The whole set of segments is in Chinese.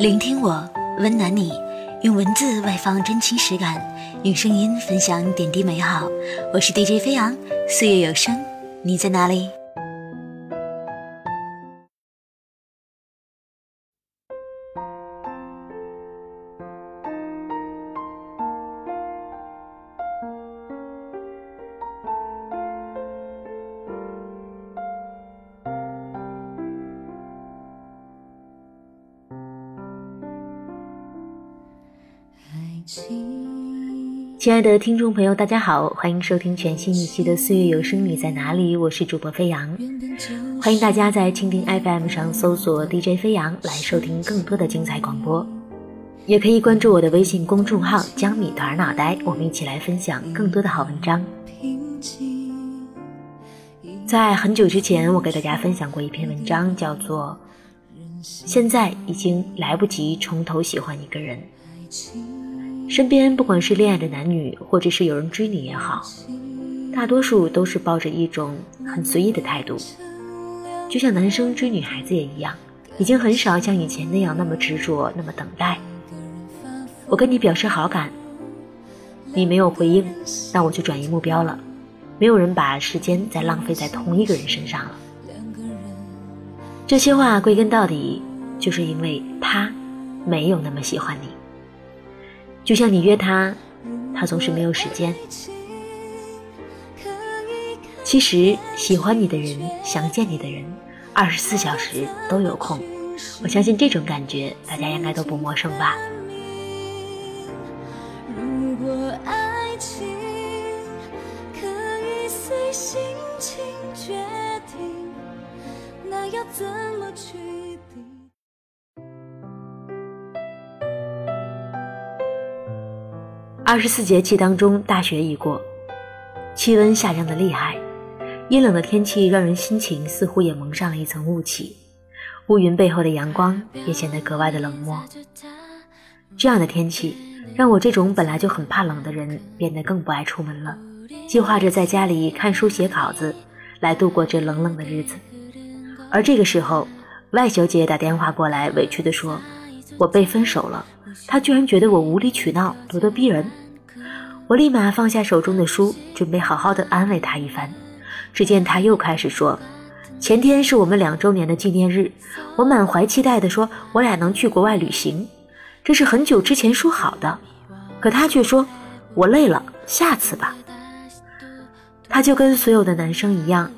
聆听我，温暖你，用文字外放真情实感，用声音分享点滴美好。我是 DJ 飞扬，岁月有声，你在哪里？亲爱的听众朋友，大家好，欢迎收听全新一期的《岁月有声》，你在哪里？我是主播飞扬，欢迎大家在蜻蜓 FM 上搜索 DJ 飞扬来收听更多的精彩广播，也可以关注我的微信公众号“江米团脑袋”，我们一起来分享更多的好文章。在很久之前，我给大家分享过一篇文章，叫做《现在已经来不及从头喜欢一个人》。身边不管是恋爱的男女，或者是有人追你也好，大多数都是抱着一种很随意的态度，就像男生追女孩子也一样，已经很少像以前那样那么执着，那么等待。我跟你表示好感，你没有回应，那我就转移目标了。没有人把时间再浪费在同一个人身上了。这些话归根到底，就是因为他没有那么喜欢你。就像你约他，他总是没有时间。其实喜欢你的人，想见你的人，二十四小时都有空。我相信这种感觉，大家应该都不陌生吧。如果爱情可以随心情决定，那要怎么去？二十四节气当中，大雪已过，气温下降的厉害，阴冷的天气让人心情似乎也蒙上了一层雾气，乌云背后的阳光也显得格外的冷漠。这样的天气让我这种本来就很怕冷的人变得更不爱出门了，计划着在家里看书写稿子来度过这冷冷的日子。而这个时候，外小姐打电话过来，委屈地说：“我被分手了。”他居然觉得我无理取闹，咄咄逼人。我立马放下手中的书，准备好好的安慰他一番。只见他又开始说：“前天是我们两周年的纪念日，我满怀期待的说，我俩能去国外旅行，这是很久之前说好的。可他却说，我累了，下次吧。”他就跟所有的男生一样，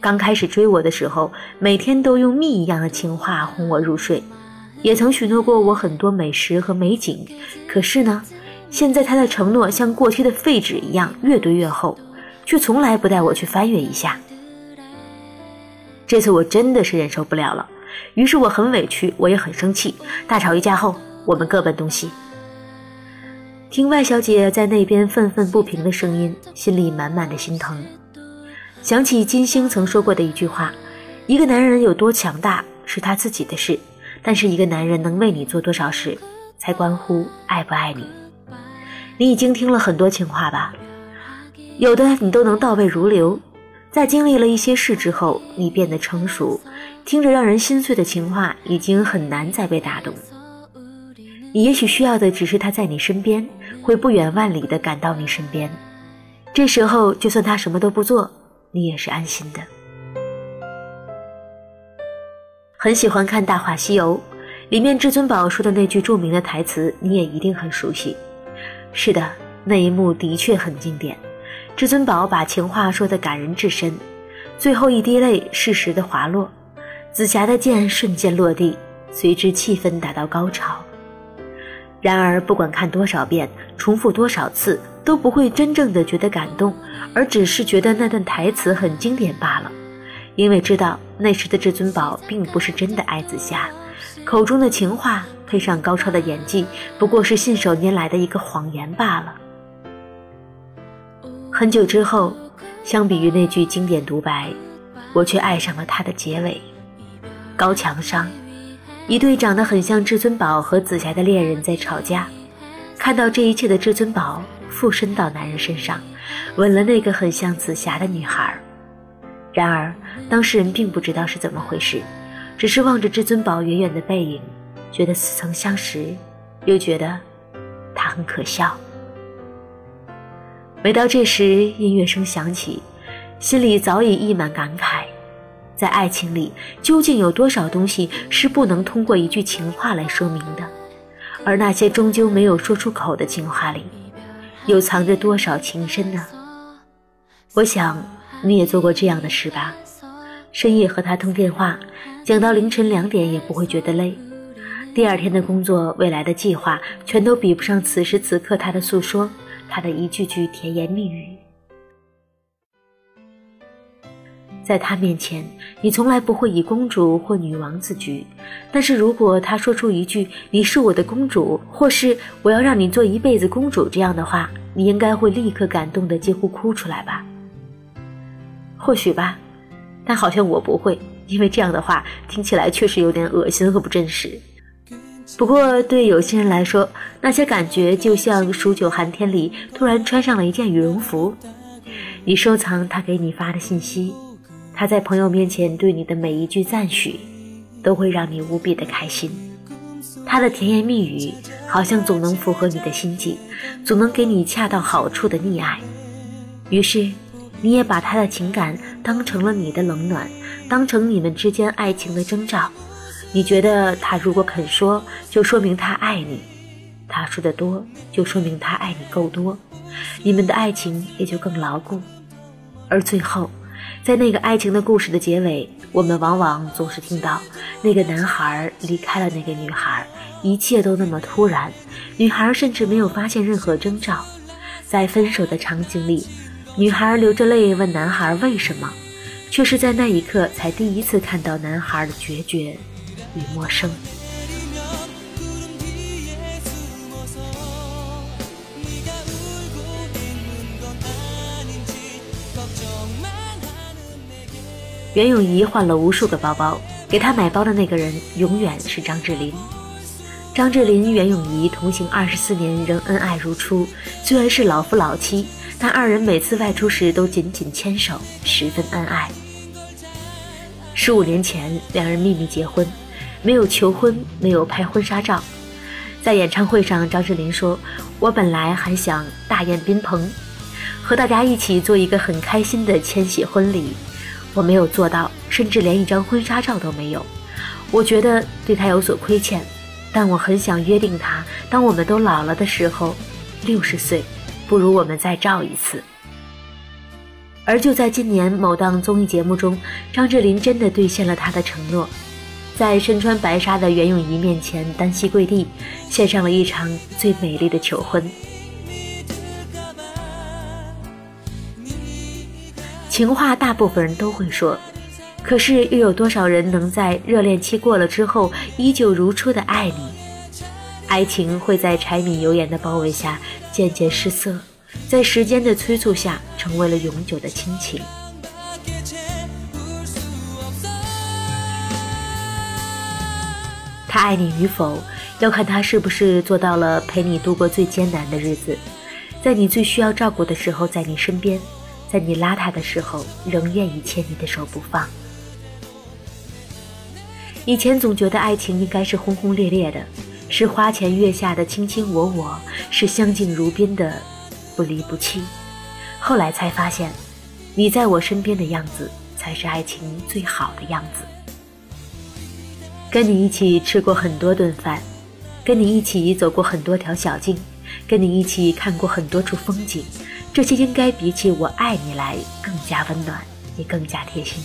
刚开始追我的时候，每天都用蜜一样的情话哄我入睡，也曾许诺过我很多美食和美景。可是呢？现在他的承诺像过期的废纸一样越堆越厚，却从来不带我去翻阅一下。这次我真的是忍受不了了，于是我很委屈，我也很生气。大吵一架后，我们各奔东西。听外小姐在那边愤愤不平的声音，心里满满的心疼。想起金星曾说过的一句话：“一个男人有多强大是他自己的事，但是一个男人能为你做多少事，才关乎爱不爱你。”你已经听了很多情话吧？有的你都能倒背如流，在经历了一些事之后，你变得成熟，听着让人心碎的情话，已经很难再被打动。你也许需要的只是他在你身边，会不远万里的赶到你身边，这时候就算他什么都不做，你也是安心的。很喜欢看《大话西游》，里面至尊宝说的那句著名的台词，你也一定很熟悉。是的，那一幕的确很经典。至尊宝把情话说得感人至深，最后一滴泪适时的滑落，紫霞的剑瞬间落地，随之气氛达到高潮。然而，不管看多少遍，重复多少次，都不会真正的觉得感动，而只是觉得那段台词很经典罢了。因为知道那时的至尊宝并不是真的爱紫霞，口中的情话。配上高超的演技，不过是信手拈来的一个谎言罢了。很久之后，相比于那句经典独白，我却爱上了他的结尾。高墙上，一对长得很像至尊宝和紫霞的恋人在吵架。看到这一切的至尊宝附身到男人身上，吻了那个很像紫霞的女孩。然而，当事人并不知道是怎么回事，只是望着至尊宝远远的背影。觉得似曾相识，又觉得他很可笑。每到这时，音乐声响起，心里早已溢满感慨。在爱情里，究竟有多少东西是不能通过一句情话来说明的？而那些终究没有说出口的情话里，又藏着多少情深呢？我想你也做过这样的事吧。深夜和他通电话，讲到凌晨两点也不会觉得累。第二天的工作、未来的计划，全都比不上此时此刻他的诉说，他的一句句甜言蜜语。在他面前，你从来不会以公主或女王自居。但是如果他说出一句“你是我的公主”或是“我要让你做一辈子公主”这样的话，你应该会立刻感动的几乎哭出来吧？或许吧，但好像我不会，因为这样的话听起来确实有点恶心和不真实。不过对有些人来说，那些感觉就像数九寒天里突然穿上了一件羽绒服。你收藏他给你发的信息。他在朋友面前对你的每一句赞许，都会让你无比的开心。他的甜言蜜语好像总能符合你的心境，总能给你恰到好处的溺爱。于是，你也把他的情感当成了你的冷暖，当成你们之间爱情的征兆。你觉得他如果肯说，就说明他爱你；他说的多，就说明他爱你够多。你们的爱情也就更牢固。而最后。在那个爱情的故事的结尾，我们往往总是听到那个男孩离开了那个女孩，一切都那么突然，女孩甚至没有发现任何征兆。在分手的场景里，女孩流着泪问男孩为什么，却是在那一刻才第一次看到男孩的决绝与陌生。袁咏仪换了无数个包包，给她买包的那个人永远是张智霖。张智霖、袁咏仪同行二十四年，仍恩爱如初。虽然是老夫老妻，但二人每次外出时都紧紧牵手，十分恩爱。十五年前，两人秘密结婚，没有求婚，没有拍婚纱照。在演唱会上，张智霖说：“我本来还想大宴宾朋，和大家一起做一个很开心的千禧婚礼。”我没有做到，甚至连一张婚纱照都没有。我觉得对他有所亏欠，但我很想约定他，当我们都老了的时候，六十岁，不如我们再照一次。而就在今年某档综艺节目中，张智霖真的兑现了他的承诺，在身穿白纱的袁咏仪面前单膝跪地，献上了一场最美丽的求婚。情话大部分人都会说，可是又有多少人能在热恋期过了之后依旧如初的爱你？爱情会在柴米油盐的包围下渐渐失色，在时间的催促下成为了永久的亲情。他爱你与否，要看他是不是做到了陪你度过最艰难的日子，在你最需要照顾的时候在你身边。在你邋遢的时候，仍愿意牵你的手不放。以前总觉得爱情应该是轰轰烈烈的，是花前月下的卿卿我我，是相敬如宾的不离不弃。后来才发现，你在我身边的样子，才是爱情最好的样子。跟你一起吃过很多顿饭，跟你一起走过很多条小径，跟你一起看过很多处风景。这些应该比起“我爱你”来更加温暖，也更加贴心。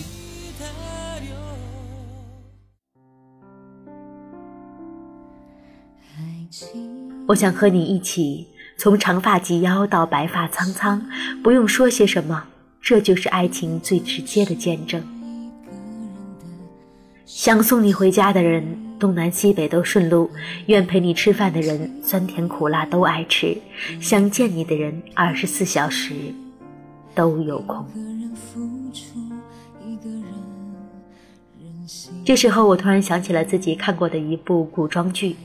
我想和你一起，从长发及腰到白发苍苍，不用说些什么，这就是爱情最直接的见证。想送你回家的人。东南西北都顺路，愿陪你吃饭的人酸甜苦辣都爱吃，想见你的人二十四小时都有空。这时候我突然想起了自己看过的一部古装剧，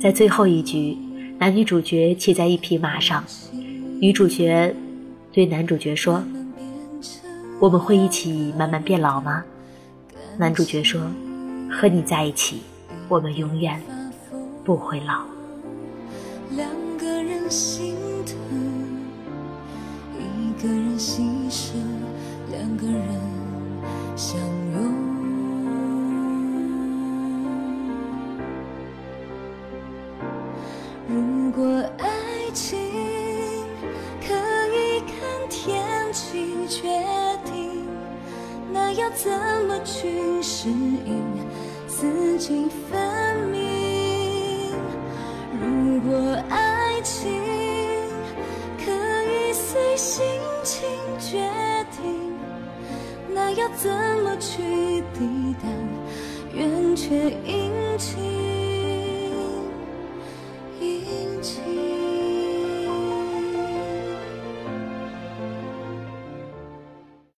在最后一局，男女主角骑在一匹马上，女主角对男主角说：“我们会一起慢慢变老吗？”男主角说。和你在一起，我们永远不会老。两个人心疼，一个人牺牲，两个人相怎么去适应四季分明？如果爱情可以随心情决定，那要怎么去抵挡圆缺阴晴？